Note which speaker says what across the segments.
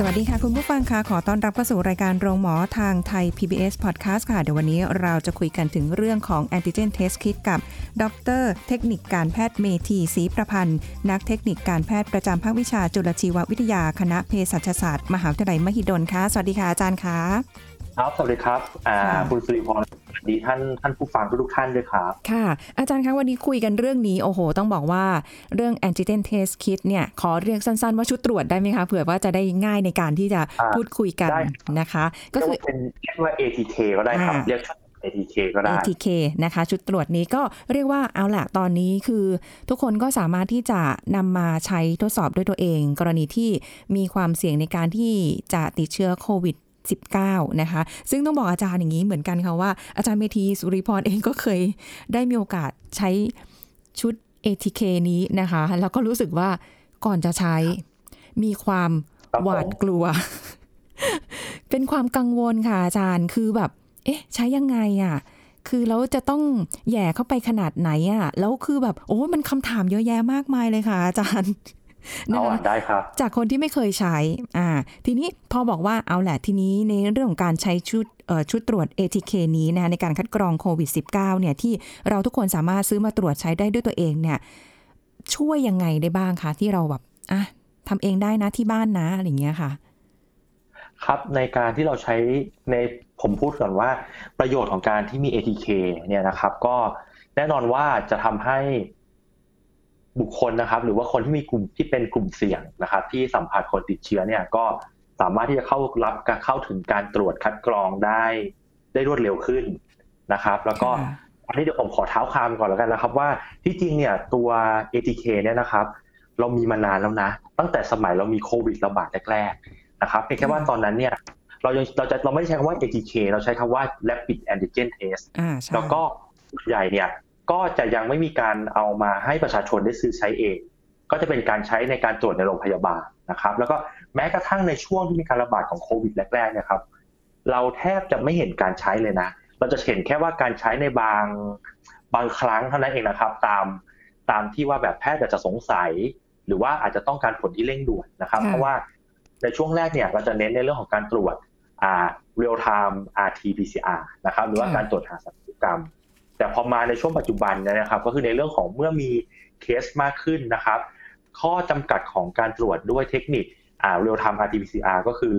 Speaker 1: สวัสดีค่ะ คุณผู้ฟังค่ะ ขอต้อนรับเข้าสู่รายการโรงหมอทางไทย PBS Podcast ค่ะ เดี๋ยววันนี้เราจะคุยกันถึงเรื่องของ Antigen Test Kit กับ ดร เทคนิคการแพทย์เมธีศรีประพันธ์ นักเทคนิคการแพทย์ประจำภาควิชาจุลชีววิทยาคณะเภสัชศาสตร์ มหาวิทยาลัยมหิดลค่ะ สวัสดีค่ะอาจารย์คะ
Speaker 2: ครับ สวัสดีครับอ่า
Speaker 1: ค่ะ
Speaker 2: คุณสุริพรสวัส ดีท่านท่านผู้ฟังทุกๆท่านด้วยครับ
Speaker 1: ค่ะ อาจารย์คะวันนี้คุยกันเรื่องนี้ โอ้โห ต้องบอกว่าเรื่อง Antigen Test Kit เนี่ย ขอเรียกสั้นๆ ว่าชุดตรวจได้ไหมคะ เผื่อว่าจะได้ง่ายในการที่จะ
Speaker 2: อ่า
Speaker 1: พูดคุยกัน
Speaker 2: ได้
Speaker 1: นะคะ ก็คือ
Speaker 2: เรียว่าเป็นเรียกว่า ATK ก็ได้ครับ
Speaker 1: อ่า
Speaker 2: เรียกชุด ATK ก็ได้
Speaker 1: ATK นะคะ ชุดตรวจนี้ก็เรียกว่าเอาละตอนนี้คือ ทุกคนก็สามารถที่จะนำมาใช้ทดสอบด้วยตัวเอง กรณีที่มีความเสี่ยงในการที่จะติดเชื้อโควิด 19นะคะ ซึ่งต้องบอกอาจารย์อย่างนี้เหมือนกันค่ะว่าอาจารย์เมธีสุริพรเองก็เคยได้มีโอกาสใช้ชุด ATK นี้นะคะ แล้วก็รู้สึกว่าก่อนจะใช้มีความหวาดกลัว เป็นความกังวลค่ะอาจารย์คือแบบ เอ๊ะ ใช้ยังไงอะ คือแล้วจะต้องแย่เข้าไปขนาดไหนอะ แล้วคือแบบ โอ้มันคำถามเยอะแยะมากมายเลยค่ะอาจารย์ นะ
Speaker 2: เอา
Speaker 1: คะ
Speaker 2: อะได้ครับ
Speaker 1: จากคนที่ไม่เคยใช้ อ่า ทีนี้พอบอกว่าเอาแหละทีนี้ในเรื่องของการใช้ชุดเอ่อชุดตรวจ ATK นี้นะคะในการคัดกรองโควิด -19 เนี่ยที่เราทุกคนสามารถซื้อมาตรวจใช้ได้ด้วยตัวเองเนี่ย ช่วยยังไงได้บ้างคะที่เราแบบอะทำเองได้นะที่บ้านนะอะไรอย่างเงี้ยค่ะ
Speaker 2: ครับในการที่เราใช้ในผมพูดก่อนว่าประโยชน์ของการที่มี ATK เนี่ยนะครับ ก็แน่นอนว่าจะทำให้ บุคคลนะครับ หรือว่าคนที่มีกลุ่มที่เป็นกลุ่มเสี่ยงนะครับ ที่สัมผัสคนติดเชื้อเนี่ยก็สามารถที่จะเข้ารับการเข้าถึงการตรวจคัดกรองได้ได้รวดเร็วขึ้นนะครับ แล้วก็
Speaker 1: ค่ะ
Speaker 2: อันนี้เดี๋ยวผมขอเท้าความก่อนแล้วกันนะครับ ว่าที่จริงเนี่ยตัว ATK เนี่ยนะครับ เรามีมานานแล้วนะ ตั้งแต่สมัยเรามีโควิดระบาดแรกๆนะครับเพียงแค่ว่าตอนนั้นเนี่ยเรายังเราจะเราไม่ได้ใช้คำว่า ATK เราใช้คำว่า Rapid Antigen Test
Speaker 1: อ่าใช่
Speaker 2: แล้วก็ส่วนใหญ่เนี่ย ก็จะยังไม่มีการเอามาให้ประชาชนได้ซื้อใช้เอง ก็จะเป็นการใช้ในการตรวจในโรงพยาบาลนะครับ แล้วก็แม้กระทั่งในช่วงที่มีการระบาดของโควิดแรกๆเนะครับ เราแทบจะไม่เห็นการใช้เลยนะ เราจะเห็นแค่ว่าการใช้ในบางบางครั้งเท่านั้นเองนะครับ ตามตามที่ว่าแบบแพทย์อาจจะสงสัย หรือว่าอาจจะต้องการผลที่เร่งด่วนนะครับ
Speaker 1: ค่ะ
Speaker 2: เพราะว่าในช่วงแรกเนี่ยเราจะเน้นในเรื่องของการตรวจอ่า real time RT PCR นะครับ หรือว่าการตรวจหาสัญญกรรม แต่พอมาในช่วงปัจจุบันเนี่ยนะครับ ก็คือในเรื่องของเมื่อมีเคสมากขึ้นนะครับ ข้อจำกัดของการตรวจด้วยเทคนิคอ่า real time RT PCR ก็คือ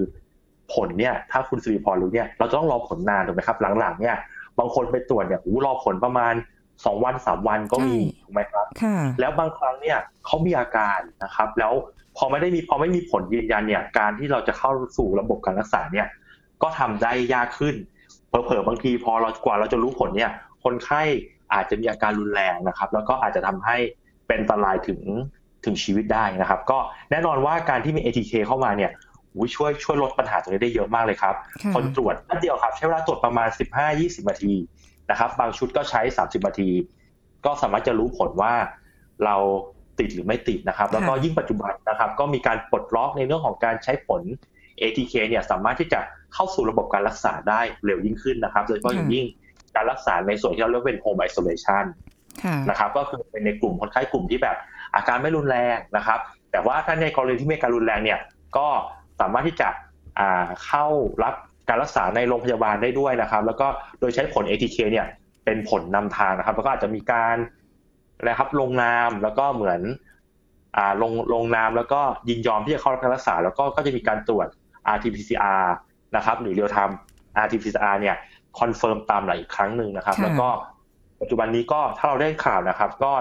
Speaker 2: ผลเนี่ยถ้าคุณสิริพรรู้เนี่ยเราจะต้องรอผลนานถูกไหมครับ หลังๆเนี่ยบางคนไปตรวจเนี่ยอู้รอผลประมาณ2วัน3วันก็มี
Speaker 1: ใช่
Speaker 2: ถูกไหมครับ
Speaker 1: ค่ะ
Speaker 2: แล้วบางครั้งเนี่ยเขามีอาการนะครับ แล้วพอไม่ได้มีพอไม่มีผลยืนยันเนี่ยการที่เราจะเข้าสู่ระบบการรักษาเนี่ยก็ทำได้ยากขึ้นเผลอๆบางทีพอเรากว่าเราจะรู้ผลเนี่ย คนไข้อาจจะมีอาการรุนแรงนะครับ แล้วก็อาจจะทำให้เป็นอันตรายถึงถึงชีวิตได้นะครับ ก็แน่นอนว่าการที่มี ATK เข้ามาเนี่ยอุ๊ยช่วยช่วยลดปัญหาตรงนี้ได้เยอะมากเลยครับ
Speaker 1: ค่ะ
Speaker 2: คนตรวจแป๊บเดียวครับ ใช้เวลาตรวจประมาณ 15-20 นาทีนะครับ บางชุดก็ใช้ 30 นาที ก็สามารถจะรู้ผลว่าเราติดหรือไม่ติดนะครับ แล้วก็
Speaker 1: ค่ะ
Speaker 2: ยิ่งปัจจุบันนะครับ ก็มีการปลดล็อกในเรื่องของการใช้ผล ATK เนี่ยสามารถที่จะเข้าสู่ระบบการรักษาได้เร็วยิ่งขึ้นนะครับ โดยเฉพาะอย่างยิ่ง การรักษาในส่วนที่เราเรียกว่าเป็น home isolation
Speaker 1: ค่ะ
Speaker 2: นะครับก็คือเป็นในกลุ่มคนไข้กลุ่มที่แบบอาการไม่รุนแรงนะครับ แต่ว่าถ้าในกรณีที่มีอาการรุนแรงเนี่ยก็สามารถที่จะอ่าเข้ารับการรักษาในโรงพยาบาลได้ด้วยนะครับ แล้วก็โดยใช้ผล ATK เนี่ยเป็นผลนำทางนะครับ แล้วก็อาจจะมีการนะครับลงนามแล้วก็เหมือนอ่าลงลงนามแล้วก็ยินยอมที่จะเข้ารับการรักษา แล้วก็ก็จะมีการตรวจ RT-PCR นะครับหรือ real time RT-PCR เนี่ย confirm ตามหลังอีกครั้งหนึ่งนะครับ
Speaker 1: ค่ะ
Speaker 2: แล้วก็ปัจจุบันนี้ก็ถ้าเราได้ข่าวนะครับ ก็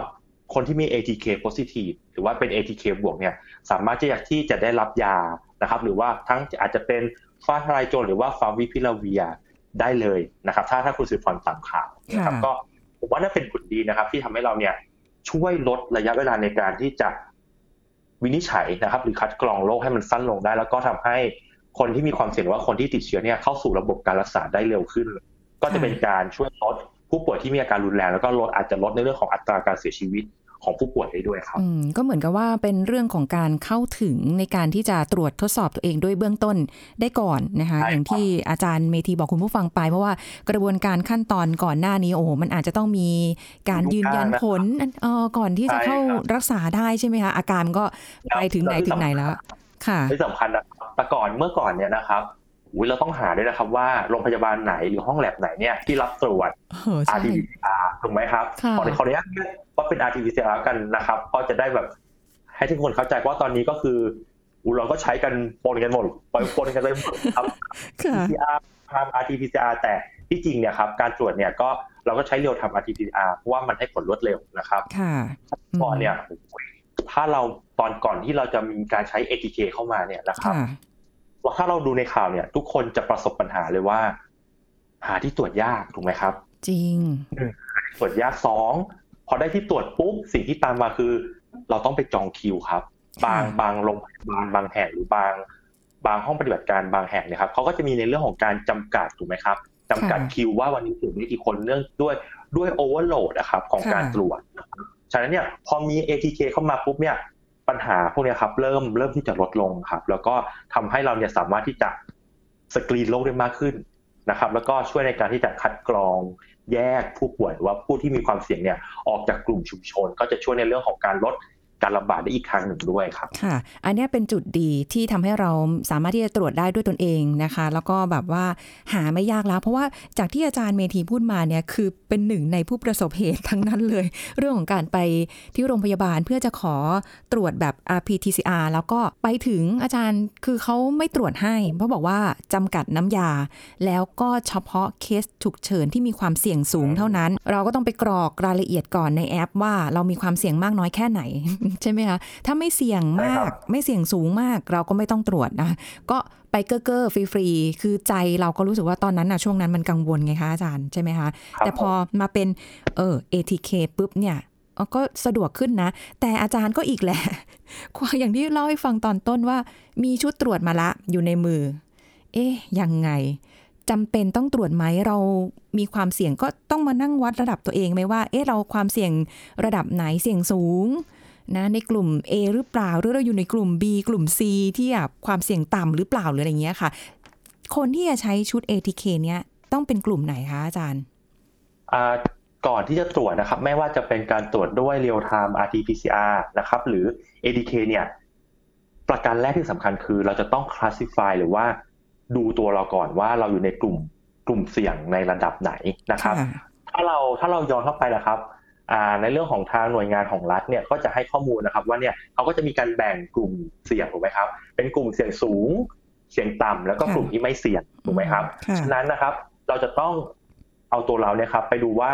Speaker 2: คนที่มี ATK positive หรือว่าเป็น ATK บวกเนี่ยสามารถที่จะที่จะได้รับยานะครับ หรือว่าทั้งอาจจะเป็นฟ้าทลายโจรหรือว่าฟาวิพิลาเวียได้เลยนะครับ ถ้าถ้าคุณสืบพรตามข่าวนะครับ
Speaker 1: ค่ะ
Speaker 2: ก็ผมว่าน่าเป็นผลดีนะครับ ที่ทำให้เราเนี่ยช่วยลดระยะเวลาในการที่จะวินิจฉัยนะครับ หรือคัดกรองโรคให้มันสั้นลงได้ แล้วก็ทำให้ คนที่มีความเสี่ยงว่าคนที่ติดเชื้อเนี่ยเข้าสู่ระบบการรักษาได้เร็วขึ้น ก็จะเป็นการช่วยลดผู้ป่วยที่มีอาการรุนแรงแล้วก็ลดอาจจะลดในเรื่องของอัตราการเสียชีวิตของผู้ป่วยได้ด้วยครับ
Speaker 1: อืมก็เหมือนกับว่าเป็นเรื่องของการเข้าถึงในการที่จะตรวจทดสอบตัวเองด้วยเบื้องต้นได้ก่อนนะคะ
Speaker 2: ใช่ครับ
Speaker 1: อย่างที่อาจารย์เมธีบอกคุณผู้ฟังไป เพราะว่ากระบวนการขั้นตอนก่อนหน้านี้โอ้โหมันอาจจะต้องมีการยืนยันผลเออก่อนที่จะเข้ารักษาได้ใช่ไหมคะอาการก็ไปถึงไหนถึงไหนแล้ว ค่ะ
Speaker 2: ที่สำคัญนะครับ แต่ก่อนเมื่อก่อนเนี่ยนะครับอุ๊ยเราต้องหาด้วยนะครับว่าโรงพยาบาลไหนหรือห้องแลบไหนเนี่ยที่รับตรวจ
Speaker 1: เออใช่
Speaker 2: RT-PCR ถูกไหมครับ
Speaker 1: ค่ะ
Speaker 2: ขอขออนุญาตเรียกว่าเป็น RT-PCR กันนะครับก็จะได้แบบให้ทุกคนเข้าใจว่าตอนนี้ก็คืออุ๊ยเราก็ใช้กันปนกันหมดปล่อยปนกันเลยหมดครับ
Speaker 1: ค่ะ
Speaker 2: PCR ทำ RT-PCR แต่ที่จริงเนี่ยครับการตรวจเนี่ยก็เราก็ใช้เร็วทำ RT-PCR เพราะว่ามันให้ผลรวดเร็วนะครับ
Speaker 1: ค่ะ
Speaker 2: ก่อนเนี่ยถ้าเราตอนก่อนที่เราจะมีการใช้ ATK เข้ามาเนี่ยนะครับ
Speaker 1: ค่ะ
Speaker 2: ว่าถ้าเราดูในข่าวเนี่ย ทุกคนจะประสบปัญหาเลยว่า หาที่ตรวจยากถูกไหมครับ
Speaker 1: จริง
Speaker 2: ตรวจยากสองพอได้ที่ตรวจปุ๊บสิ่งที่ตามมาคือ เราต้องไปจองคิวครับ บาง
Speaker 1: ค่ะ
Speaker 2: บางโรงพยาบาลบางแห่งหรือบางบางห้องปฏิบัติการบางแห่งเนะครับเขาก็จะมีในเรื่องของการจำกัดถูกไหมครับจำกัดคิวว่าวันนี้ถึงได้กี่คนเนื่องด้วยด้วย overload นะครับของการตรวจนะครับฉะนั้นเนี่ยพอมี ATK เข้ามาปุ๊บเนี่ย ปัญหาพวกนี้ครับเริ่มเริ่มที่จะลดลงครับ แล้วก็ทำให้เราเนี่ยสามารถที่จะสกรีนโรคได้มากขึ้นนะครับ แล้วก็ช่วยในการที่จะคัดกรองแยกผู้ป่วยหรือว่าผู้ที่มีความเสี่ยงเนี่ยออกจากกลุ่มชุมชน ก็จะช่วยในเรื่องของการลด การระบาดได้อีกครั้งหนึ่งด้วยครับ
Speaker 1: ค่ะ อันนี้เป็นจุดดีที่ทำให้เราสามารถที่จะตรวจได้ด้วยตนเองนะคะ แล้วก็แบบว่าหาไม่ยากแล้ว เพราะว่าจากที่อาจารย์เมธีพูดมาเนี่ยคือเป็นหนึ่งในผู้ประสบเหตุทั้งนั้นเลย เรื่องของการไปที่โรงพยาบาลเพื่อจะขอตรวจแบบ RPTCR แล้วก็ไปถึงอาจารย์คือเขาไม่ตรวจให้ เพราะบอกว่าจำกัดน้ำยา แล้วก็เฉพาะเคสฉุกเฉินที่มีความเสี่ยงสูงเท่านั้น เราก็ต้องไปกรอกรายละเอียดก่อนในแอป ว่าเรามีความเสี่ยงมากน้อยแค่ไหนใช่ไหมคะถ้าไม่เสี่ยงมา
Speaker 2: ใช่ครั
Speaker 1: ก
Speaker 2: บ
Speaker 1: ไม่เสี่ยงสูงมาก เราก็ไม่ต้องตรวจนะก็ไปเก้อเก้อฟรีๆคือใจเราก็รู้สึกว่าตอนนั้นนะช่วงนั้นมันกังวลไงคะอาจารย์ใช่ไหมคะ
Speaker 2: ครับ
Speaker 1: แต่พอมาเป็นเออ ATK ปุ๊บเนี่ยเออก็สะดวกขึ้นนะ แต่อาจารย์ก็อีกแหละอย่างที่เล่าให้ฟังตอนต้นว่า มีชุดตรวจมาละอยู่ในมือ เอ๊ะยังไงจำเป็นต้องตรวจไหมเรามีความเสี่ยงก็ต้องมานั่งวัดระดับตัวเองไหมว่า เอ๊ะเราความเสี่ยงระดับไหนเสี่ยงสูง นะในกลุ่ม A หรือเปล่า หรือเราอยู่ในกลุ่ม B กลุ่ม C ที่แบบความเสี่ยงต่ำหรือเปล่าหรืออะไรเงี้ยค่ะ คนที่จะใช้ชุด ATK เนี้ยต้องเป็นกลุ่มไหนคะอาจารย์
Speaker 2: อ่าก่อนที่จะตรวจนะครับ ไม่ว่าจะเป็นการตรวจด้วย real time RT-PCR นะครับ หรือ ADK เนี่ย ประการแรกที่สำคัญคือ เราจะต้อง classify หรือว่าดูตัวเราก่อนว่าเราอยู่ในกลุ่มกลุ่มเสี่ยงในระดับไหนนะครับ
Speaker 1: ค่ะ
Speaker 2: ถ้าเราถ้าเราย้อนเข้าไปนะครับอ่า ในเรื่องของทางหน่วยงานของรัฐเนี่ยก็จะให้ข้อมูลนะครับว่าเนี่ยเขาก็จะมีการแบ่งกลุ่มเสี่ยงถูกไหมครับ เป็นกลุ่มเสี่ยงสูง เสี่ยงต่ำแล้วก็
Speaker 1: ค่ะ
Speaker 2: กลุ่มที่ไม่เสี่ยงถูกไหมครับ
Speaker 1: ค่ะ
Speaker 2: ฉะนั้นนะครับ เราจะต้องเอาตัวเราเนี่ยครับ ไปดูว่า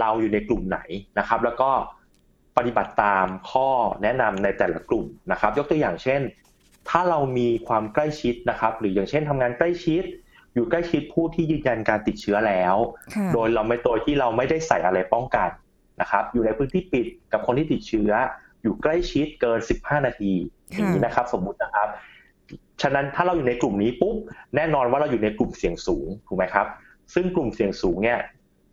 Speaker 2: เราอยู่ในกลุ่มไหนนะครับ แล้วก็ปฏิบัติตามข้อแนะนำในแต่ละกลุ่มนะครับ ยกตัวอย่างเช่น ถ้าเรามีความใกล้ชิดนะครับ หรืออย่างเช่นทำงานใกล้ชิด อยู่ใกล้ชิดผู้ที่ยืนยันการติดเชื้อแล้ว
Speaker 1: ค่ะ
Speaker 2: โดยเราไม่โดยที่เราไม่ได้ใส่อะไรป้องกัน นะครับอยู่ในพื้นที่ปิดกับคนที่ติดเชื้อ อยู่ใกล้ชิดเกิน 15 นาทีอย่างนี้นะครับ สมมุตินะครับ ฉะนั้นถ้าเราอยู่ในกลุ่มนี้ปุ๊บแน่นอนว่าเราอยู่ในกลุ่มเสี่ยงสูงถูกไหมครับ ซึ่งกลุ่มเสี่ยงสูงเนี่ย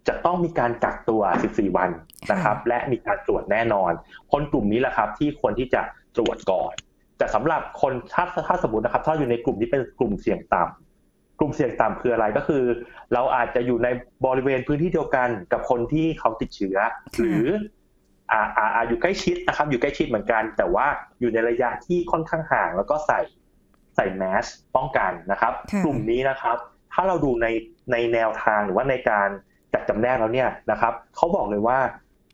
Speaker 2: จะต้องมีการกักตัว 14 วันนะครับ และมีการตรวจแน่นอน คนกลุ่มนี้แหละครับ ที่ควรที่จะตรวจก่อน แต่สำหรับคนถ้าถ้าสมมตินะครับ ถ้าอยู่ในกลุ่มที่เป็นกลุ่มเสี่ยงต่ำ กลุ่มเสี่ยงต่ำคืออะไรก็คือ เราอาจจะอยู่ในบริเวณพื้นที่เดียวกันกับคนที่เขาติดเชื้อ หรืออ่าอ่าอ่าอยู่ใกล้ชิดนะครับ อยู่ใกล้ชิดเหมือนกัน แต่ว่าอยู่ในระยะที่ค่อนข้างห่าง แล้วก็ใส่ใส่แมสป้องกันนะครับ
Speaker 1: ค่ะ
Speaker 2: กลุ่มนี้นะครับ ถ้าเราดูในในแนวทางหรือว่าในการจัดจำแนกแล้วเนี่ยนะครับเขาบอกเลยว่า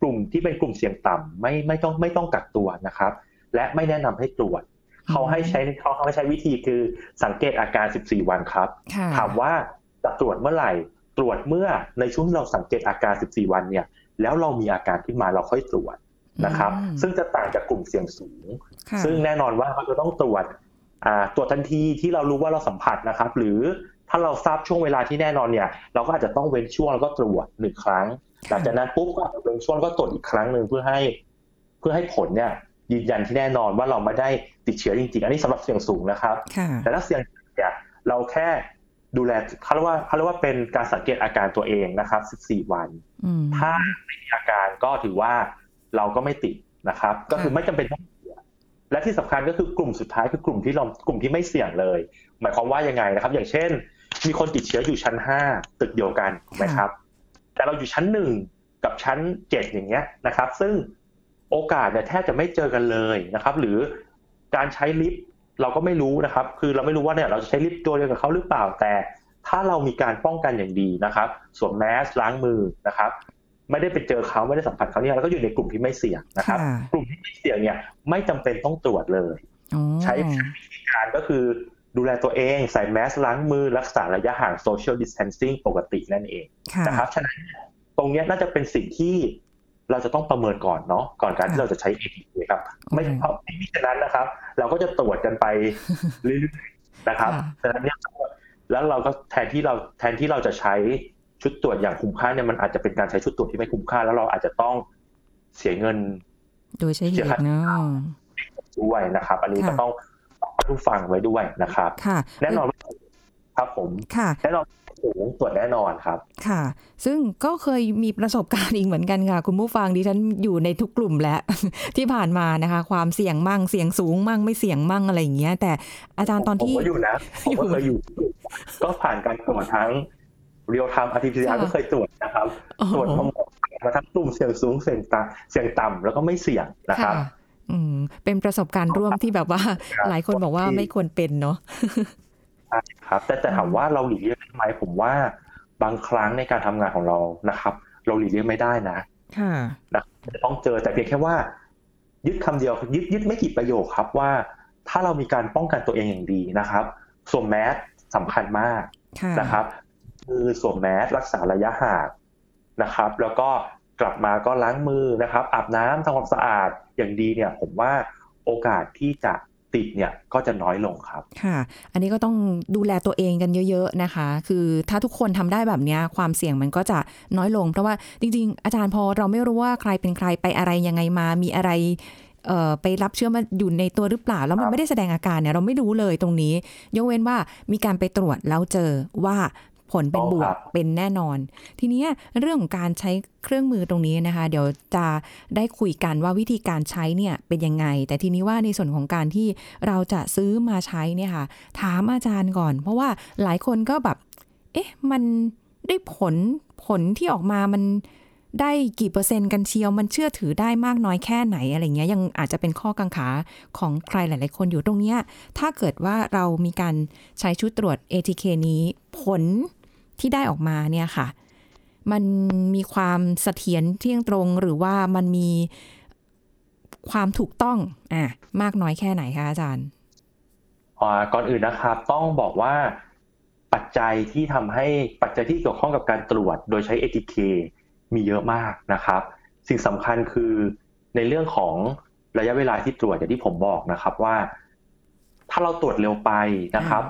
Speaker 2: กลุ่มที่เป็นกลุ่มเสี่ยงต่ำไม่ไม่ต้องไม่ต้องกักตัวนะครับ และไม่แนะนำให้ตรวจ เขาให้ใช้เขาให้ใช้วิธีคือสังเกตอาการ 14 วันครับ
Speaker 1: ค่ะ
Speaker 2: ถามว่าจะตรวจเมื่อไหร่ ตรวจเมื่อในช่วงที่เราสังเกตอาการ 14 วันเนี่ย แล้วเรามีอาการขึ้นมาเราค่อยตรวจนะครับ
Speaker 1: อืม
Speaker 2: ซึ่งจะต่างจากกลุ่มเสี่ยงสูง
Speaker 1: ค่ะ
Speaker 2: ซึ่งแน่นอนว่าเราจะต้องตรวจอ่าตรวจทันทีที่เรารู้ว่าเราสัมผัสนะครับ หรือถ้าเราทราบช่วงเวลาที่แน่นอนเนี่ย เราก็อาจจะต้องเว้นช่วงแล้วก็ตรวจหนึ่งครั้ง หลังจากนั้นปุ๊บก็อาจจะเว้นช่วงแล้วก็ตรวจอีกครั้งหนึ่งเพื่อให้ เพื่อให้ผลเนี่ย ยืนยันที่แน่นอนว่าเราไม่ได้ติดเชื้อจริงๆ อันนี้สำหรับเสี่ยงสูงนะครับ แต่ถ้าเสี่ยงเนี่ยเราแค่ดูแลเขาเรียกว่าเขาเรียกว่าเป็นการสังเกตอาการตัวเองนะครับ 14 วัน ถ้าไม่มีอาการก็ถือว่าเราก็ไม่ติดนะครับ ก็คือไม่จำเป็นต้องและที่สำคัญก็คือกลุ่มสุดท้ายคือกลุ่มที่เรากลุ่มที่ไม่เสี่ยงเลย หมายความว่ายังไงนะครับ อย่างเช่น มีคนติดเชื้ออยู่ชั้นห้าตึกเดียวกันนะครับ แต่เราอยู่ชั้นหนึ่งกับชั้นเจ็ดอย่างเงี้ยนะครับ ซึ่ง โอกาสเนี่ยแทบจะไม่เจอกันเลยนะครับ หรือการใช้ลิฟต์เราก็ไม่รู้นะครับ คือเราไม่รู้ว่าเนี่ยเราจะใช้ลิฟต์ตัวเดียวกับเขาหรือเปล่าแต่ ถ้าเรามีการป้องกันอย่างดีนะครับสวมแมสล้างมือนะครับ ไม่ได้ไปเจอเขาไม่ได้สัมผัสเขาเนี่ยเราก็อยู่ในกลุ่มที่ไม่เสี่ยงนะครับ กลุ่มที่ไม่เสี่ยงเนี่ยไม่จำเป็นต้องตรวจเลย ใช้วิธีการก็คือดูแลตัวเองใส่แมสล้างมือรักษาระยะห่าง social distancing ปกตินั่นเองนะครับฉะนั้นตรงนี้น่าจะเป็นสิ่งที่ เราจะต้องประเมินก่อนเนาะก่อนการที่เราจะใช้ ATK ครับ ไม่เพราะไม่ฉะนั้นนะครับ เราก็จะตรวจกันไปเรื่อยๆนะครับฉะนั้นเนี่ยแล้วเราก็แทนที่เราแทนที่เราจะใช้ชุดตรวจอย่างคุ้มค่าเนี่ยมันอาจจะเป็นการใช้ชุดตรวจที่ไม่คุ้มค่า แล้วเราอาจจะต้องเสียเงิน
Speaker 1: โดยใช้เหตุเนาะ
Speaker 2: ด้วยนะครับ อันนี้ก็ต้องผู้ฟังไว้ด้วยนะครับแน่นอน ครับผมแน่นอนสูงตรวจแน่นอนครับ
Speaker 1: ค่ะ ซึ่งก็เคยมีประสบการณ์อีกเหมือนกันค่ะ คุณผู้ฟังดิฉันอยู่ในทุกกลุ่มแล้วที่ผ่านมานะคะ ความเสี่ยงมั่งเสี่ยงสูงมั่งไม่เสี่ยงมั่งอะไรอย่างเงี้ย แต่อาจารย์ตอนที่
Speaker 2: ผมก็อยู่นะผมก็เคยอยู่ ก็ผ่านการตรวจทั้ง real time RT-PCR ก็เคยตรวจนะครับตรวจมาทั้งกลุ่มเสี่ยงสูงเสี่ยงต่ำเสี่ยงต่ำแล้วก็ไม่เสี่ยงนะครับ
Speaker 1: อืมเป็นประสบการณ์ร่วมที่แบบว่า หลายคนบอกว่าไม่ควรเป็นเนาะ
Speaker 2: ครับ แต่แต่ถามว่าเราหลีกเลี่ยงไหมผมว่าบางครั้งในการทำงานของเรานะครับ เราหลีกเลี่ยงไม่ได้นะนะจะต้องเจอแต่เพียงแค่ว่า ยึดคำเดียวยึดยึดไม่กี่ประโยคครับว่า ถ้าเรามีการป้องกันตัวเองอย่างดีนะครับสวมแมสสำคัญมากนะครับ คือสวมแมสรักษาระยะห่างนะครับ แล้วก็กลับมาก็ล้างมือนะครับ อาบน้ำทำความสะอาดอย่างดีเนี่ย ผมว่าโอกาสที่จะ ติดเนี่ยก็จะน้อยลงครับ
Speaker 1: ค่ะ อันนี้ก็ต้องดูแลตัวเองกันเยอะๆนะคะ คือถ้าทุกคนทำได้แบบนี้ความเสี่ยงมันก็จะน้อยลง เพราะว่าจริง ๆ อาจารย์พอเราไม่รู้ว่าใครเป็นใครไปอะไรยังไงมา มีอะไรไปรับเชื้อมาอยู่ในตัวหรือเปล่า แล้วมันไม่ได้แสดงอาการเนี่ยเราไม่รู้เลยตรงนี้ ยกเว้นว่ามีการไปตรวจแล้วเจอว่า ผลเป็นบวกเป็นแน่นอน ทีนี้เรื่องของการใช้เครื่องมือตรงนี้นะคะ เดี๋ยวจะได้คุยกันว่าวิธีการใช้เนี่ยเป็นยังไง แต่ทีนี้ว่าในส่วนของการที่เราจะซื้อมาใช้เนี่ยค่ะ ถามอาจารย์ก่อน เพราะว่าหลายคนก็แบบเอ๊ะมันได้ผลผลที่ออกมามันได้กี่เปอร์เซ็นต์กันเชียว มันเชื่อถือได้มากน้อยแค่ไหนอะไรเงี้ยยังอาจจะเป็นข้อกังขาของใครหลาย ๆ คนอยู่ตรงเนี้ยถ้าเกิดว่าเรามีการใช้ชุดตรวจ ATK นี้ผล ที่ได้ออกมาเนี่ยค่ะ มันมีความเสถียรเที่ยงตรงหรือว่ามันมีความถูกต้องอะมากน้อยแค่ไหนคะอาจารย์
Speaker 2: ก่อนอื่นนะครับต้องบอกว่าปัจจัยที่ทำให้ปัจจัยที่เกี่ยวข้องกับการตรวจ โดยใช้ ATK มีเยอะมากนะครับ สิ่งสำคัญคือในเรื่องของระยะเวลาที่ตรวจอย่างที่ผมบอกนะครับว่า ถ้าเราตรวจเร็วไปนะครับ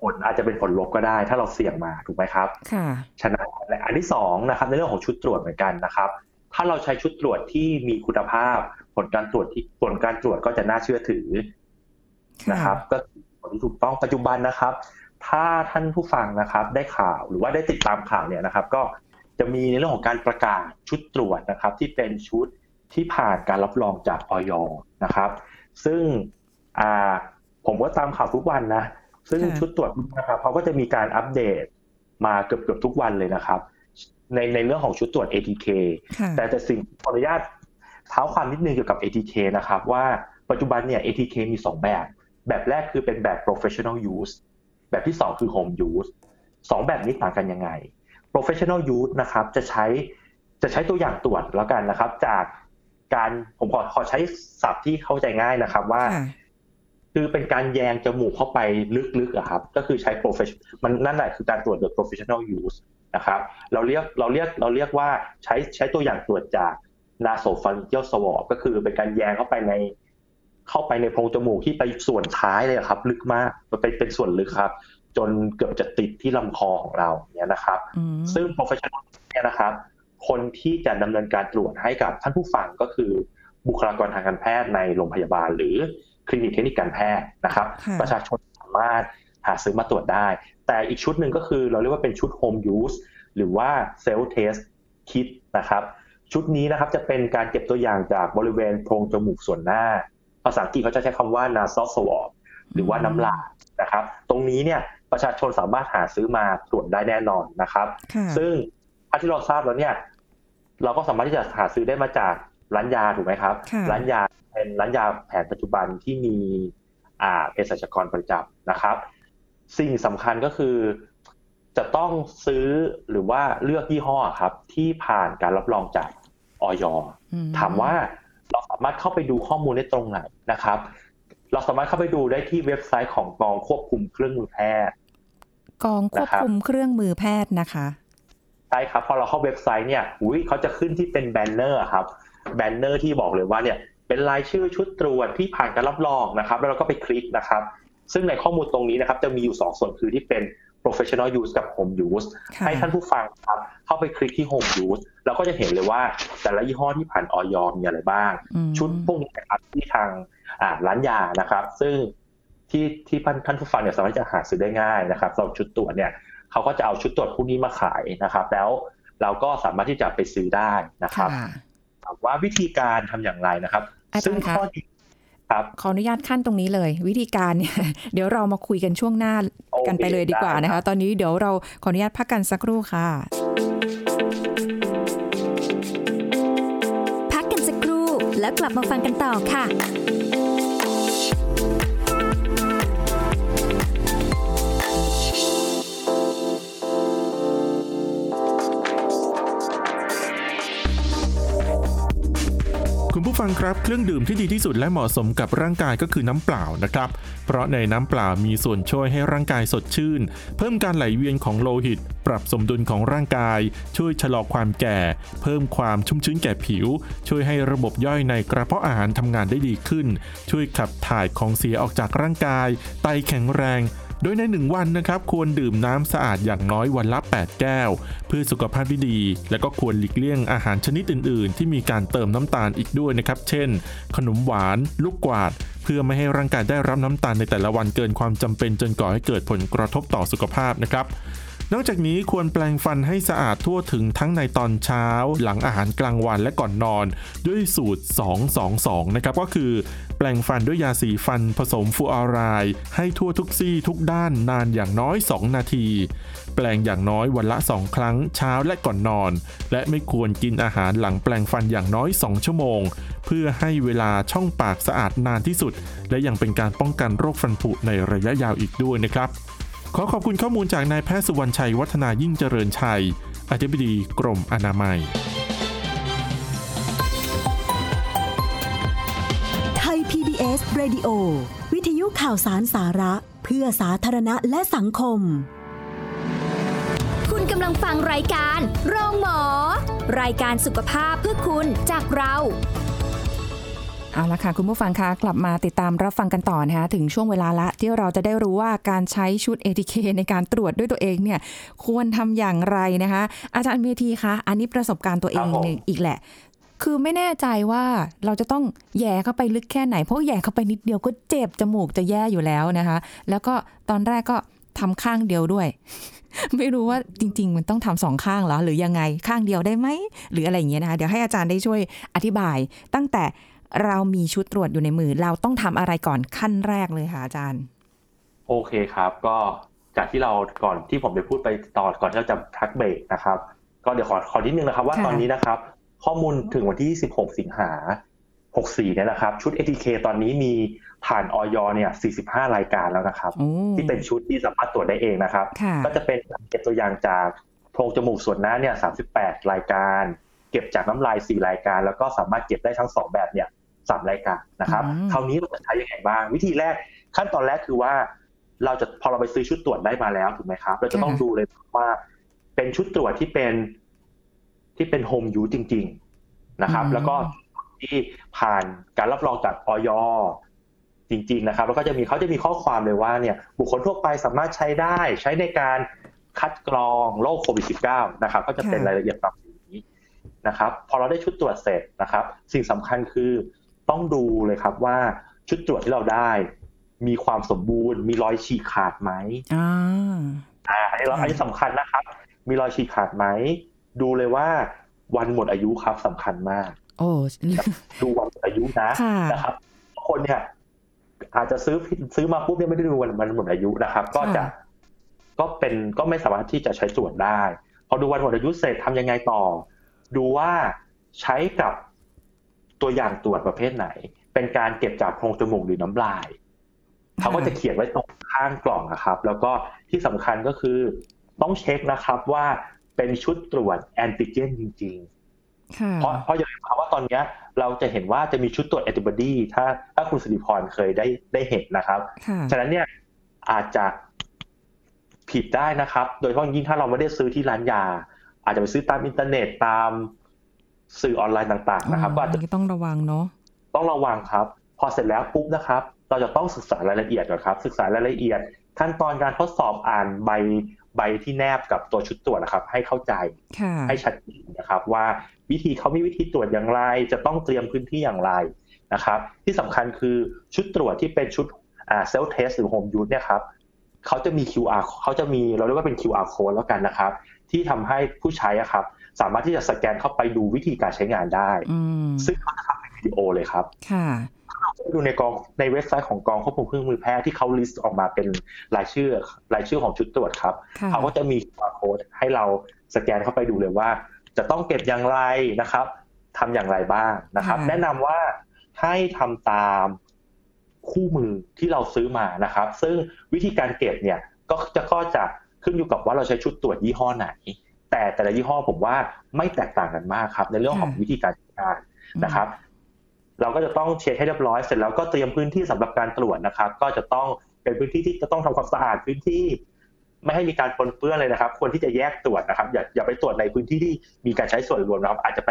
Speaker 2: ผลอาจจะเป็นผลลบก็ได้ ถ้าเราเสี่ยงมาถูกไหมครับ
Speaker 1: ค่ะ
Speaker 2: ฉะนั้นอันที่สองนะครับในเรื่องของชุดตรวจเหมือนกันนะครับ ถ้าเราใช้ชุดตรวจที่มีคุณภาพ ผลการตรวจที่ผลการตรวจก็จะน่าเชื่อถือนะครับ ก็ผลที่ถูกต้องปัจจุบันนะครับ ถ้าท่านผู้ฟังนะครับ ได้ข่าวหรือว่าได้ติดตามข่าวเนี่ยนะครับ ก็จะมีในเรื่องของการประกาศชุดตรวจนะครับ ที่เป็นชุดที่ผ่านการรับรองจากออยนะครับ ซึ่งผมก็ตามข่าวทุกวันนะ ซึ่งชุดตรวจนะครับเขาก็จะมีการอัปเดตมาเกือบๆทุกวันเลยนะครับ ในในเรื่องของชุดตรวจ ATK แต่แต่สิ่งขออนุญาตเท้าความนิดนึงเกี่ยวกับ ATK นะครับว่าปัจจุบันเนี่ย ATK มี 2 แบบ แบบแรกคือเป็นแบบ professional use แบบที่ 2 คือ home use 2แบบนี้ต่างกันยังไง professional use นะครับจะใช้จะใช้ตัวอย่างตรวจแล้วกันนะครับ จากการผมขอขอใช้ศัพท์ที่เข้าใจง่ายนะครับ ว่า คือเป็นการแยงจมูกเข้าไปลึกๆอะครับ ก็คือใช้ profession มันนั่นแหละคือการตรวจโดย professional use นะครับ เราเรียกเราเรียกเราเรียกว่าใช้ใช้ตัวอย่างตรวจจาก nasopharyngeal swab ก็คือเป็นการแยงเข้าไปในเข้าไปในโพรงจมูกที่ไปส่วนท้ายเลยครับ ลึกมากมันเป็นเป็นส่วนลึกครับ จนเกือบจะติดที่ลำคอของเราเนี่ยนะครับ ซึ่ง professional เนี่ยนะครับ คนที่จะดำเนินการตรวจให้กับท่านผู้ฟังก็คือบุคลากรทางการแพทย์ในโรงพยาบาลหรือ คลินิกเทคนิคการแพทย์นะครับ ประชาชนสามารถหาซื้อมาตรวจได้ แต่อีกชุดหนึ่งก็คือเราเรียกว่าเป็นชุด Home Use หรือว่า Self Test Kit นะครับชุดนี้นะครับจะเป็นการเก็บตัวอย่างจากบริเวณโพรงจมูกส่วนหน้า ภาษาอังกฤษเขาจะใช้คำว่า nasal swab หรือว่าน้ำลายนะครับ ตรงนี้เนี่ยประชาชนสามารถหาซื้อมาตรวจได้แน่นอนนะครับ ซึ่งถ้าที่เราทราบแล้วเนี่ย เราก็สามารถที่จะหาซื้อได้มาจาก ร้านยาถูกไหมครับ ร้านยาเป็นร้านยาแผนปัจจุบันที่มีอ่าเภสัชกรประจำนะครับ สิ่งสำคัญก็คือจะต้องซื้อหรือว่าเลือกยี่ห้อครับ ที่ผ่านการรับรองจากออยถามว่าเราสามารถเข้าไปดูข้อมูลได้ตรงไหนนะครับ เราสามารถเข้าไปดูได้ที่เว็บไซต์ของกองควบคุมเครื่องมือแพทย์
Speaker 1: กองควบคุมเครื่องมือแพทย์นะคะ
Speaker 2: ใช่ครับพอเราเข้าเว็บไซต์เนี่ยอุ้ยเขาจะขึ้นที่เป็นแบนเนอร์ครับ แบนเนอร์ที่บอกเลยว่าเนี่ยเป็นรายชื่อชุดตรวจที่ผ่านการรับรองนะครับ แล้วเราก็ไปคลิกนะครับ ซึ่งในข้อมูลตรงนี้นะครับจะมีอยู่ 2 ส่วนคือที่เป็น professional use กับ home use ให้ท่านผู้ฟังครับเข้าไปคลิกที่ home use เราก็จะเห็นเลยว่าแต่ละยี่ห้อที่ผ่านอย.มีอะไรบ้าง ชุดพวกนี้นะครับที่ทางร้านยานะครับ ซึ่งที่ที่ท่านผู้ฟังเนี่ยสามารถจะหาซื้อได้ง่ายนะครับสำหรับชุดตรวจเนี่ยเขาก็จะเอาชุดตรวจพวกนี้มาขายนะครับ แล้วเราก็สามารถที่จะไปซื้อได้นะครับ ว่าวิธีการทำอย่างไรนะครับ
Speaker 1: ซึ่งข้อนี้
Speaker 2: ครับ
Speaker 1: ขออนุญาตขั้นตรงนี้เลย วิธีการเนี่ยเดี๋ยวเรามาคุยกันช่วงหน้ากันไปเลยดีกว่านะคะ ตอนนี้เดี๋ยวเราขออนุญาตพักกันสักครู่ค่ะ
Speaker 3: พักกันสักครู่แล้วกลับมาฟังกันต่อค่ะ
Speaker 4: คุณผู้ฟังครับ เครื่องดื่มที่ดีที่สุดและเหมาะสมกับร่างกายก็คือน้ำเปล่านะครับ เพราะในน้ำเปล่ามีส่วนช่วยให้ร่างกายสดชื่น เพิ่มการไหลเวียนของโลหิต ปรับสมดุลของร่างกาย ช่วยชะลอความแก่ เพิ่มความชุ่มชื้นแก่ผิว ช่วยให้ระบบย่อยในกระเพาะอาหารทำงานได้ดีขึ้น ช่วยขับถ่ายของเสียออกจากร่างกาย ไตแข็งแรง โดยในหนึ่งวันนะครับควรดื่มน้ำสะอาดอย่างน้อยวันละ 8 แก้ว เพื่อสุขภาพที่ดี และก็ควรหลีกเลี่ยงอาหารชนิดอื่น ๆ ที่มีการเติมน้ำตาลอีกด้วยนะครับ เช่น ขนมหวาน ลูกกวาด เพื่อไม่ให้ร่างกายได้รับน้ำตาลในแต่ละวันเกินความจำเป็นจนก่อให้เกิดผลกระทบต่อสุขภาพนะครับนอกจากนี้ควรแปลงฟันให้สะอาดทั่วถึงทั้งในตอนเช้า หลังอาหารกลางวันและก่อนนอน ด้วยสูตร 222 นะครับก็คือ แปลงฟันด้วยยาสีฟันผสมฟูออไรด์ให้ทั่วทุกซี่ทุกด้านนานอย่างน้อย 2 นาที แปลงอย่างน้อยวันละ 2 ครั้งเช้าและก่อนนอน และไม่ควรกินอาหารหลังแปลงฟันอย่างน้อย 2 ชั่วโมง เพื่อให้เวลาช่องปากสะอาดนานที่สุด และยังเป็นการป้องกันโรคฟันผุในระยะยาวอีกด้วยนะครับ ขอขอบคุณข้อมูลจากนายแพทย์สุวรรณชัยวัฒนายิ่งเจริญชัยอธิบดีกรมอนามัย
Speaker 5: PBS Radio วิทยุข่าวสารสาระ เพื่อสาธารณะและสังคม
Speaker 3: คุณกำลังฟังรายการ โรงหมอ รายการสุขภาพเพื่อคุณจากเรา
Speaker 1: เอาละค่ะคุณผู้ฟังคะกลับมาติดตามรับฟังกันต่อนะคะถึงช่วงเวลาละที่เราจะได้รู้ว่าการใช้ชุด ATK ในการตรวจด้วยตัวเองเนี่ยควรทำอย่างไรนะคะ อาจารย์เมธีคะอันนี้ประสบการณ์ตัวเองอีกแหละ คือไม่แน่ใจว่าเราจะต้องแย่เข้าไปลึกแค่ไหน เพราะแย่เข้าไปนิดเดียวก็เจ็บจมูกจะแย่อยู่แล้วนะคะ แล้วก็ตอนแรกก็ทำข้างเดียวด้วย ไม่รู้ว่าจริง ๆ มันต้องทำสองข้างเหรอหรือยังไงข้างเดียวได้ไหมหรืออะไรอย่างเงี้ยนะคะเดี๋ยวให้อาจารย์ได้ช่วยอธิบาย ตั้งแต่เรามีชุดตรวจอยู่ในมือ เราต้องทำอะไรก่อนขั้นแรกเลยค่ะอาจารย์
Speaker 2: โอเคครับ ก็จากที่เราก่อนที่ผมไปพูดไปตอนก่อนที่เราจะพักเบรกนะครับ ก็เดี๋ยวขอขอนิดนึงนะครับ ว่าตอนนี้นะครับ ข้อมูลถึงวันที่ 16 สิงหา 64 เนี่ยนะครับ ชุด ATK ตอนนี้มีผ่านออยเนี่ย 45 รายการแล้วนะครับ ที่เป็นชุดที่สามารถตรวจได้เองนะครับ ก็จะเป็นเก็บตัวอย่างจากโพรงจมูกส่วนหน้าเนี่ย 38 รายการ เก็บจากน้ำลาย 4 รายการ แล้วก็สามารถเก็บได้ทั้ง 2 แบบเนี่ยสามรายการนะครับ คราวนี้เราจะใช้ยังไงบ้าง วิธีแรกขั้นตอนแรกคือว่า เราจะพอเราไปซื้อชุดตรวจได้มาแล้วถูกไหมครับ เราจะต้องดูเลยว่าเป็นชุดตรวจที่เป็น ที่เป็นโฮมยูจริง ๆนะครับ แล้วก็ที่ผ่านการรับรองจากออยจริง ๆ นะครับ แล้วก็จะมีเขาจะมีข้อความเลยว่าเนี่ยบุคคลทั่วไปสามารถใช้ได้ใช้ในการคัดกรองโรคโควิด -19 นะครับ ก็จะเป็นรายละเอียดแบบนี้นะครับ พอเราได้ชุดตรวจเสร็จนะครับ สิ่งสำคัญคือต้องดูเลยครับว่าชุดตรวจที่เราได้ มีความสมบูรณ์ มีรอยฉีกขาดไหม
Speaker 1: อ่า
Speaker 2: อ่าอันนี้เราอันนี้สำคัญนะครับ มีรอยฉีกขาดไหม ดูเลยว่าวันหมดอายุครับสำคัญมาก
Speaker 1: โอ้
Speaker 2: ดูวันหมดอายุนะ
Speaker 1: ค่ะ
Speaker 2: นะครับบางคนเนี่ยอาจจะซื้อผิดซื้อมาปุ๊บเนี่ยไม่ได้ดูวันวันหมดอายุนะครับ ก็จะ
Speaker 1: ค่ะ
Speaker 2: ก็เป็นก็ไม่สามารถที่จะใช้ตรวจได้พอดูวันหมดอายุเสร็จทำยังไงต่อ ดูว่าใช้กับตัวอย่างตรวจประเภทไหน เป็นการเก็บจากโพรงจมูกหรือน้ำลายเขาก็จะเขียนไว้ตรงข้างกล่องนะครับ แล้วก็ที่สำคัญก็คือต้องเช็คนะครับว่า เป็นชุดตรวจแอนติเจนจริงๆ
Speaker 1: ค่ะ
Speaker 2: เพราะเพราะอย่าลืมครับว่าตอนเนี้ยเราจะเห็นว่าจะมีชุดตรวจแอนติบอดีถ้าถ้าคุณสิริพรเคยได้ได้เห็นนะครับ
Speaker 1: ค่ะ
Speaker 2: ฉะนั้นเนี่ยอาจจะผิดได้นะครับ โดยเฉพาะยิ่งถ้าเราไม่ได้ซื้อที่ร้านยา อาจจะไปซื้อตามอินเทอร์เน็ตตามสื่อออนไลน์ต่าง ๆ นะครับ ก็อาจจะ
Speaker 1: ก็ต้องระวังเนาะ
Speaker 2: ต้องระวังครับ พอเสร็จแล้วปุ๊บนะครับ เราจะต้องศึกษารายละเอียดก่อนครับ ศึกษารายละเอียด ขั้นตอนการทดสอบอ่านใบ ใบที่แนบกับตัวชุดตรวจนะครับ ให้เข้าใจ
Speaker 1: ค่ะ
Speaker 2: ให้ชัดเจนนะครับ ว่าวิธีเขามีวิธีตรวจอย่างไร จะต้องเตรียมพื้นที่อย่างไรนะครับ ที่สำคัญคือชุดตรวจที่เป็นชุดอ่า self-test หรือ home use เนี่ยครับเขาจะมี QR เขาจะมีเราเรียกว่าเป็น QR code แล้วกันนะครับ ที่ทำให้ผู้ใช้อะครับ สามารถที่จะสแกนเข้าไปดูวิธีการใช้งานได้
Speaker 1: อืม
Speaker 2: ซึ่งเขาจะทำเป็นวิดีโอเลยครับ
Speaker 1: ค่ะ
Speaker 2: ดูในกองในเว็บไซต์ของกองควบคุมเครื่องมือแพทย์ที่เขาลิสต์ออกมาเป็นรายชื่อรายชื่อของชุดตรวจครับ
Speaker 1: ค่ะ
Speaker 2: เขาก็จะมี QR code ให้เราสแกนเข้าไปดูเลยว่า จะต้องเก็บอย่างไรนะครับทำอย่างไรบ้างนะครับ
Speaker 1: ค่ะ
Speaker 2: แนะนำว่าให้ทำตามคู่มือที่เราซื้อมานะครับ ซึ่งวิธีการเก็บเนี่ยก็จะก็จะขึ้นอยู่กับว่าเราใช้ชุดตรวจยี่ห้อไหน แต่แต่ละยี่ห้อผมว่าไม่แตกต่างกันมากครับ ในเรื่องของวิธีการใช้งานนะครับ เราก็จะต้องเช็คให้เรียบร้อยเสร็จแล้วก็เตรียมพื้นที่สำหรับการตรวจนะครับ ก็จะต้องเป็นพื้นที่ที่จะต้องทำความสะอาดพื้นที่ ไม่ให้มีการปนเปื้อนเลยนะครับ ควรที่จะแยกตรวจนะครับ อย่าอย่าไปตรวจในพื้นที่ที่มีการใช้ส่วนรวมนะครับ อาจจะไป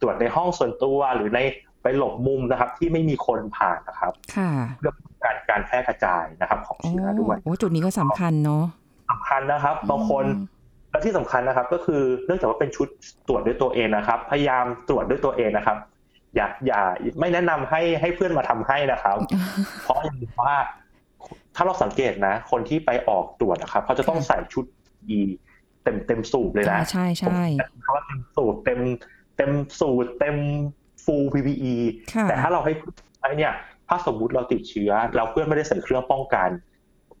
Speaker 2: ตรวจในห้องส่วนตัวหรือในไปหลบมุมนะครับ ที่ไม่มีคนผ่านนะครับ
Speaker 1: ค่ะ
Speaker 2: เพื่อป้องกันการแพร่กระจายนะครับ ของ
Speaker 1: โอ้
Speaker 2: เชื้อด้วย
Speaker 1: โอ้จุดนี้ก็สำคัญเนาะ
Speaker 2: สำคัญนะครับบางคน
Speaker 1: อืม
Speaker 2: และที่สำคัญนะครับก็คือเนื่องจากว่าเป็นชุดตรวจด้วยตัวเองนะครับ พยายามตรวจด้วยตัวเองนะครับ อย่าอย่าไม่แนะนำให้ให้เพื่อนมาทำให้นะครับ เพราะอย่างว่าถ้าเราสังเกตนะ คนที่ไปออกตรวจนะครับเขาจะต้องใส่ชุด E เต็มเต็มสูบเลยนะ
Speaker 1: อ่าใช่ใช่
Speaker 2: ผมเขาว่าเต็มสูบเต็มเต็มสูตรเต็ม full PPE
Speaker 1: ค่ะ
Speaker 2: แต่ถ้าเราให้ไอ้เนี่ยถ้าสมมุติเราติดเชื้อ เราเพื่อนไม่ได้ใส่เครื่องป้องกัน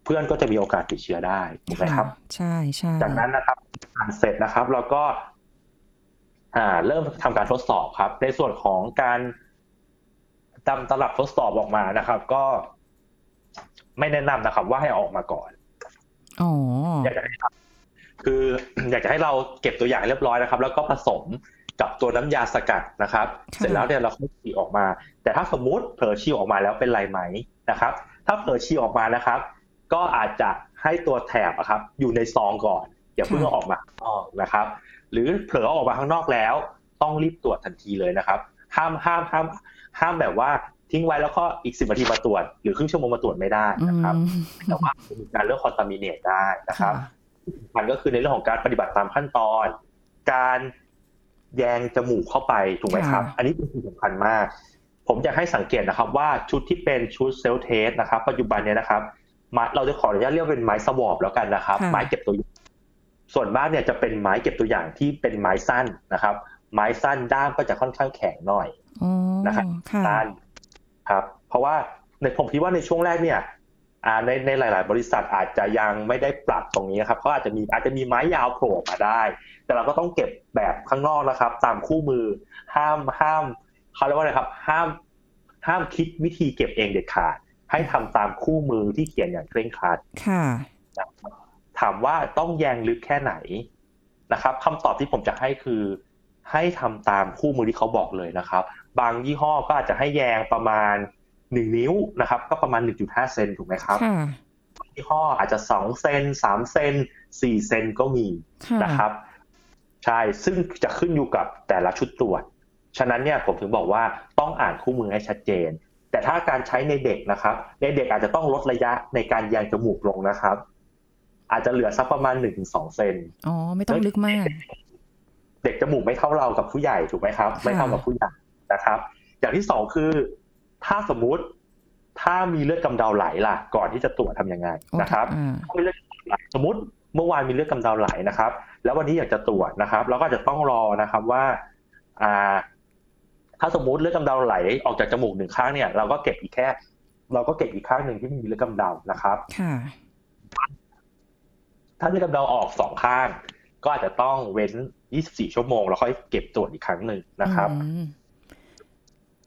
Speaker 2: เพื่อนก็จะมีโอกาสติดเชื้อได้ถูกไหมครับ
Speaker 1: ใช่ใช่
Speaker 2: จากนั้นนะครับอ่านเสร็จนะครับ เราก็ อ่าเริ่มทำการทดสอบครับ ในส่วนของการตำตลับทดสอบออกมานะครับ ก็ไม่แนะนำนะครับ ว่าให้เอาออกมาก่อน
Speaker 1: อ๋อ
Speaker 2: อยากจะให้ทำคืออยากจะให้เราเก็บตัวอย่างเรียบร้อยนะครับ แล้วก็ผสมกับตัวน้ำยาสกัดนะครับ
Speaker 1: ค่ะ
Speaker 2: เสร็จแล้วเนี่ยเราค่อยฉี่ออกมา แต่ถ้าสมมุติเผลอฉี่ออกมาแล้วเป็นไรไหมนะครับ ถ้าเผลอฉี่ออกมานะครับ ก็อาจจะให้ตัวแถบอะครับ อยู่ในซองก่อนอย่าเพิ่งเอาออกมาข้างนอกนะครับ หรือเผลอเอาออกมาข้างนอกแล้ว ต้องรีบตรวจทันทีเลยนะครับ ห้ามห้ามห้ามห้ามแบบว่าทิ้งไว้แล้วก็อีกสิบนาทีมาตรวจ หรือครึ่งชั่วโมงมาตรวจไม่ได้
Speaker 1: อื
Speaker 2: นะครับ
Speaker 1: ม
Speaker 2: แต่ว่ามีการเรื่องคอนตามิเนตได้นะครับมันก็คือในเรื่องของการปฏิบัติตามขั้นตอน การแยงจมูกเข้าไปถูกไหมครับ
Speaker 1: ค่ะ
Speaker 2: อันนี้เป็นสิ่งสำคัญมาก ผมอยากให้สังเกตนะครับ ว่าชุดที่เป็นชุดเซลเทสนะครับ ปัจจุบันเนี้นะครับไม้เราจะขออนุญาตเรียกว่าเป็นไม้สวอปแล้วกันนะครับ
Speaker 1: ค่ะ
Speaker 2: ไม้เก็บตัวอย่าง ส่วนมากเนี่ยจะเป็นไม้เก็บตัวอย่างที่เป็นไม้สั้นนะครับ ไม้สั้นด้ามก็จะค่อนข้างแข็งหน่อย
Speaker 1: อ๋อ
Speaker 2: นะครับ
Speaker 1: ค่ะ
Speaker 2: ด้านครับ เพราะว่าในผมคิดว่าในช่วงแรกเนี่ยอ่าในในหลาย ๆ บริษัทอาจจะยังไม่ได้ปรับตรงนี้นะครับเขาอาจจะมีอาจจะมีไม้ยาวโผล่มาได้ แต่เราก็ต้องเก็บแบบข้างนอกนะครับ ตามคู่มือ ห้ามห้ามเขาเรียกว่าอะไรครับ ห้ามห้ามคิดวิธีเก็บเองเด็ดขาดให้ทำตามคู่มือที่เขียนอย่างเคร่งครัด
Speaker 1: ค่ะ
Speaker 2: ถามว่าต้องแยงลึกแค่ไหนนะครับคำตอบที่ผมจะให้คือให้ทำตามคู่มือที่เขาบอกเลยนะครับ บางยี่ห้อก็อาจจะให้แยงประมาณหนึ่งนิ้วนะครับ ก็ประมาณ1.5เซนถูกไหมครับ
Speaker 1: ค่ะ
Speaker 2: ยี่ห้ออาจจะ2เซน3เซน4เซนก็มี
Speaker 1: ค่ะ
Speaker 2: นะครับ ใช่ซึ่งจะขึ้นอยู่กับแต่ละชุดตรวจ ฉะนั้นเนี่ยผมถึงบอกว่าต้องอ่านคู่มือให้ชัดเจน แต่ถ้าการใช้ในเด็กนะครับ ในเด็กอาจจะต้องลดระยะในการแยงจมูกลงนะครับ อาจจะเหลือสักประมาณ1-2เซน
Speaker 1: อ๋อไม่ต้องลึกมาก
Speaker 2: เด็กจมูกไม่เท่าเรากับผู้ใหญ่ถูกไหมครับ ไม่เท่ากับผู้ใหญ่นะครับ อย่างที่สองคือ ถ้าสมมุติถ้ามีเลือดกำเดาไหลล่ะ ก่อนที่จะตรวจทำยังไงนะครับ
Speaker 1: อ่า
Speaker 2: ถ้ามีเลือดกำเดาไหลสมมติเมื่อวานมีเลือดกำเดาไหลนะครับ แล้ววันนี้อยากจะตรวจนะครับเราก็จะต้องรอนะครับว่าอ่า ถ้าสมมุติเลือดกำเดาไหลออกจากจมูกหนึ่งข้างเนี่ย เราก็เก็บอีกแค่ เราก็เก็บอีกข้างหนึ่งที่ไม่มีเลือดกำเดานะครับ
Speaker 1: ค่ะ
Speaker 2: ถ้าเลือดกำเดาออกสองข้าง ก็อาจจะต้องเว้น 24 ชั่วโมง แล้วค่อยเก็บตรวจอีกครั้งหนึ่งนะครับ
Speaker 1: อืม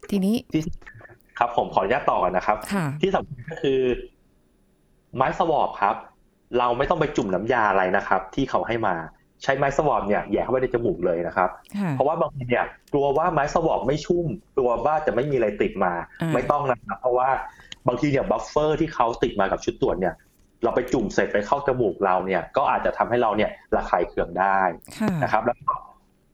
Speaker 1: ทีนี้
Speaker 2: ที่ครับผมขออนุญาตต่อกันนะครับ
Speaker 1: ค่ะ
Speaker 2: ที่สำคัญก็คือ ไม้สวอปครับ เราไม่ต้องไปจุ่มน้ำยาอะไรนะครับ ที่เขาให้มาใช้ไม้ swab เนี่ยแหย่เข้าไปในจมูกเลยนะครับ
Speaker 1: ค่ะ
Speaker 2: เพราะว่าบางทีเนี่ยกลัวว่าไม้ swab ไม่ชุ่มกลัวว่าจะไม่มีอะไรติดมา
Speaker 1: อ่า
Speaker 2: ไม่ต้องนะครับเพราะว่าบางทีเนี่ย buffer ที่เขาติดมากับชุดตรวจเนี่ย เราไปจุ่มเสร็จไปเข้าจมูกเราเนี่ย ก็อาจจะทำให้เราเนี่ยระคายเคืองได้
Speaker 1: ค่ะ
Speaker 2: นะครับแล้วก็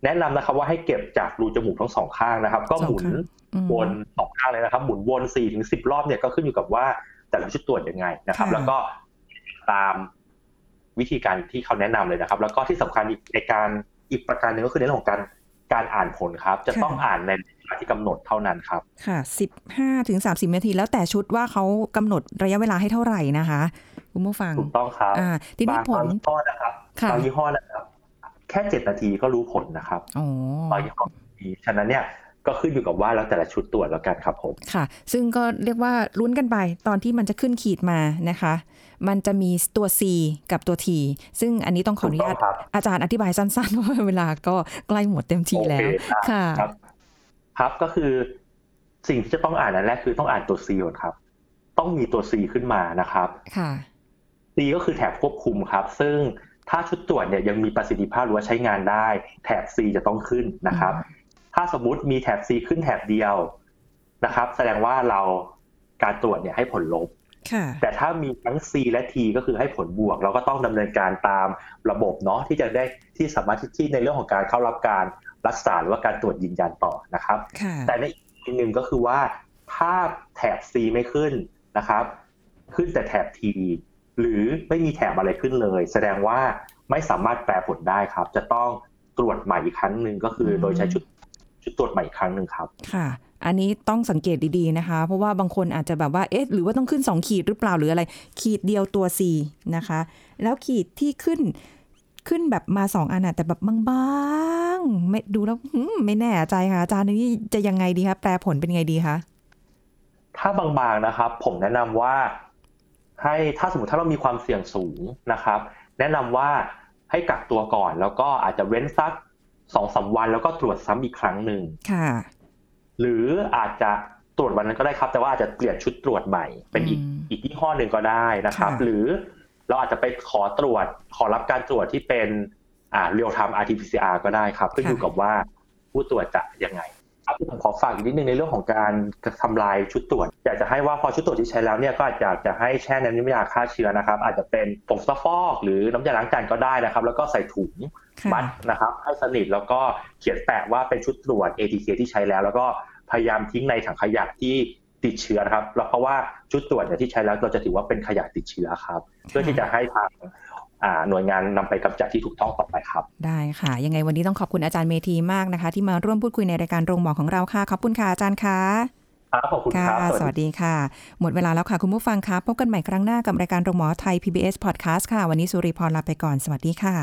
Speaker 2: แนะนำนะครับว่าให้เก็บจากรูจมูกทั้งสองข้างนะครับ ก็หมุน
Speaker 1: สองข้างอืม
Speaker 2: วนสองข้างเลยนะครับ หมุนวนสี่ถึงสิบรอบเนี่ยก็ขึ้นอยู่กับว่าแต่ละชุดตรวจยังไงนะครับ
Speaker 1: ค่ะ
Speaker 2: แล้วก็ตามวิธีการที่เขาแนะนำเลยนะครับ แล้วก็ที่สำคัญอีกในการอีกประการหนึ่งก็คือในเรื่องของการการอ่านผลครับ จะต้องอ่านในเวลาที่กำหนดเท่านั้นครับ
Speaker 1: ค่ะสิบห้าถึงสามสิบนาที แล้วแต่ชุดว่าเขากำหนดระยะเวลาให้เท่าไหร่นะคะคุณผู้ฟัง
Speaker 2: ถูกต้องครับ
Speaker 1: อ่าทีนี้
Speaker 2: บาง
Speaker 1: ผล
Speaker 2: ยี่ห้อนะครับ
Speaker 1: ค่ะ
Speaker 2: บางยี่ห้อนะครับ แค่เจ็ดนาทีก็รู้ผลนะครับ
Speaker 1: อ๋อ
Speaker 2: บางยี่ห้อมีฉะนั้นเนี่ยก็ขึ้นอยู่กับว่าแล้วแต่ละชุดตรวจแล้วกันครับผม
Speaker 1: ค่ะ ซึ่งก็เรียกว่าลุ้นกันไปตอนที่มันจะขึ้นขีดมานะคะ มันจะมีตัว C กับตัว T ซึ่งอันนี้ต้องขออนุญาต
Speaker 2: ถูกต้องครับ
Speaker 1: อาจารย์อธิบายสั้นๆเพราะว่าเวลาก็ใกล้หมดเต็มทีแล้ว
Speaker 2: โอเคได้
Speaker 1: ค่ะ
Speaker 2: ครับครับก็คือสิ่งที่จะต้องอ่านอันแรกคือต้องอ่านตัว C ก่อนครับ ต้องมีตัว C ขึ้นมานะครับ
Speaker 1: ค่ะ
Speaker 2: C ก็คือแถบควบคุมครับ ซึ่งถ้าชุดตรวจเนี่ยยังมีประสิทธิภาพหรือว่าใช้งานได้ แถบ C จะต้องขึ้นนะครับ ถ้าสมมุติมีแถบ C ขึ้นแถบเดียวนะครับ แสดงว่าเราการตรวจเนี่ยให้ผลลบ
Speaker 1: ค่ะ
Speaker 2: แต่ถ้ามีทั้ง C และ T ก็คือให้ผลบวก เราก็ต้องดำเนินการตามระบบเนาะที่จะได้ที่สามารถที่ในเรื่องของการเข้ารับการ รักษาหรือว่าการตรวจยืนยันต่อนะครับ
Speaker 1: ค่ะ
Speaker 2: แต่ในอีกทีหนึ่งก็คือว่าถ้าแถบ C ไม่ขึ้นนะครับ ขึ้นแต่แถบ T หรือไม่มีแถบอะไรขึ้นเลย แสดงว่าไม่สามารถแปลผลได้ครับ จะต้องตรวจใหม่อีกครั้งหนึ่งก็คืออ
Speaker 1: ม
Speaker 2: โดยใช้ชุดชุดตรวจใหม่อีกครั้งหนึ่งครับ
Speaker 1: ค่ะ อันนี้ต้องสังเกตดีๆนะคะ เพราะว่าบางคนอาจจะแบบว่า เอ๊ะ หรือว่าต้องขึ้น 2 ขีดหรือเปล่าหรืออะไร ขีดเดียวตัว C นะคะ แล้วขีดที่ขึ้น ขึ้นแบบมาสองอันอะแต่แบบบางๆไม่ดูแล้วหืมไม่แน่ใจค่ะอาจารย์นี่จะยังไงดีคะแปลผลเป็นไงดีคะ
Speaker 2: ถ้าบางๆนะครับ ผมแนะนำว่า ให้ถ้าสมมติถ้าเรามีความเสี่ยงสูงนะครับ แนะนำว่าให้กักตัวก่อน แล้วก็อาจจะเว้นสักสองสามวัน แล้วก็ตรวจซ้ำอีกครั้งหนึ่ง
Speaker 1: ค่ะ
Speaker 2: หรืออาจจะตรวจวันนั้นก็ได้ครับ แต่ว่าอาจจะเปลี่ยนชุดตรวจใหม่ เป็นอีก
Speaker 1: อืม
Speaker 2: อีกยี่ห้อหนึ่งก็ได้นะครับ
Speaker 1: ค่ะ
Speaker 2: หรือ เราอาจจะไปขอตรวจขอรับการตรวจที่เป็นอ่า real time RT-PCR ก็ได้ครับขึ้นอยู่กับว่าผู้ตรวจจะยังไงครับผมขอฝากอีกนิดนึงในเรื่องของการทำลายชุดตรวจ อยากจะให้ว่าพอชุดตรวจที่ใช้แล้วเนี่ยก็อาจจะจะให้แช่ในน้ำยาฆ่าเชื้อนะครับ อาจจะเป็นผงซักฟอก หรือน้ำยาล้างจานก็ได้นะครับ แล้วก็ใส่ถุง
Speaker 1: ค่ะ
Speaker 2: มัดนะครับให้สนิทแล้วก็เขียนแปะว่าเป็นชุดตรวจ ATK ที่ใช้แล้ว แล้วก็พยายามทิ้งในถังขยะที่ติดเชื้อนะครับแล้วเพราะว่าชุดตรวจเนี่ยที่ใช้แล้วเราจะถือว่าเป็นขยะติดเชื้อครับ เพื่อที่จะให้ทางอ่าหน่วยงานนำไปกำจัดที่ถูกต้องต่อไปครับ
Speaker 1: ได้ค่ะ ยังไงวันนี้ต้องขอบคุณอาจารย์เมธีมากนะคะ ที่มาร่วมพูดคุยในรายการโรงหมอของเราค่ะ ขอบคุณค่ะอาจารย์คะ
Speaker 2: ครับขอบคุณ
Speaker 1: ค่ะ
Speaker 2: ครับ
Speaker 1: สวัสดีค่ะ หมดเวลาแล้วค่ะคุณผู้ฟังคะพบกันใหม่ครั้งหน้ากับรายการโรงหมอไทย PBS Podcast ค่ะ วันนี้สุริพรลาไปก่อนสวัสดีค่ะ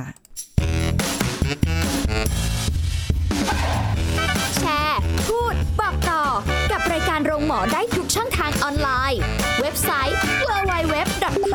Speaker 3: แชร์ พูดบอกต่อกับรายการโรงหมอได้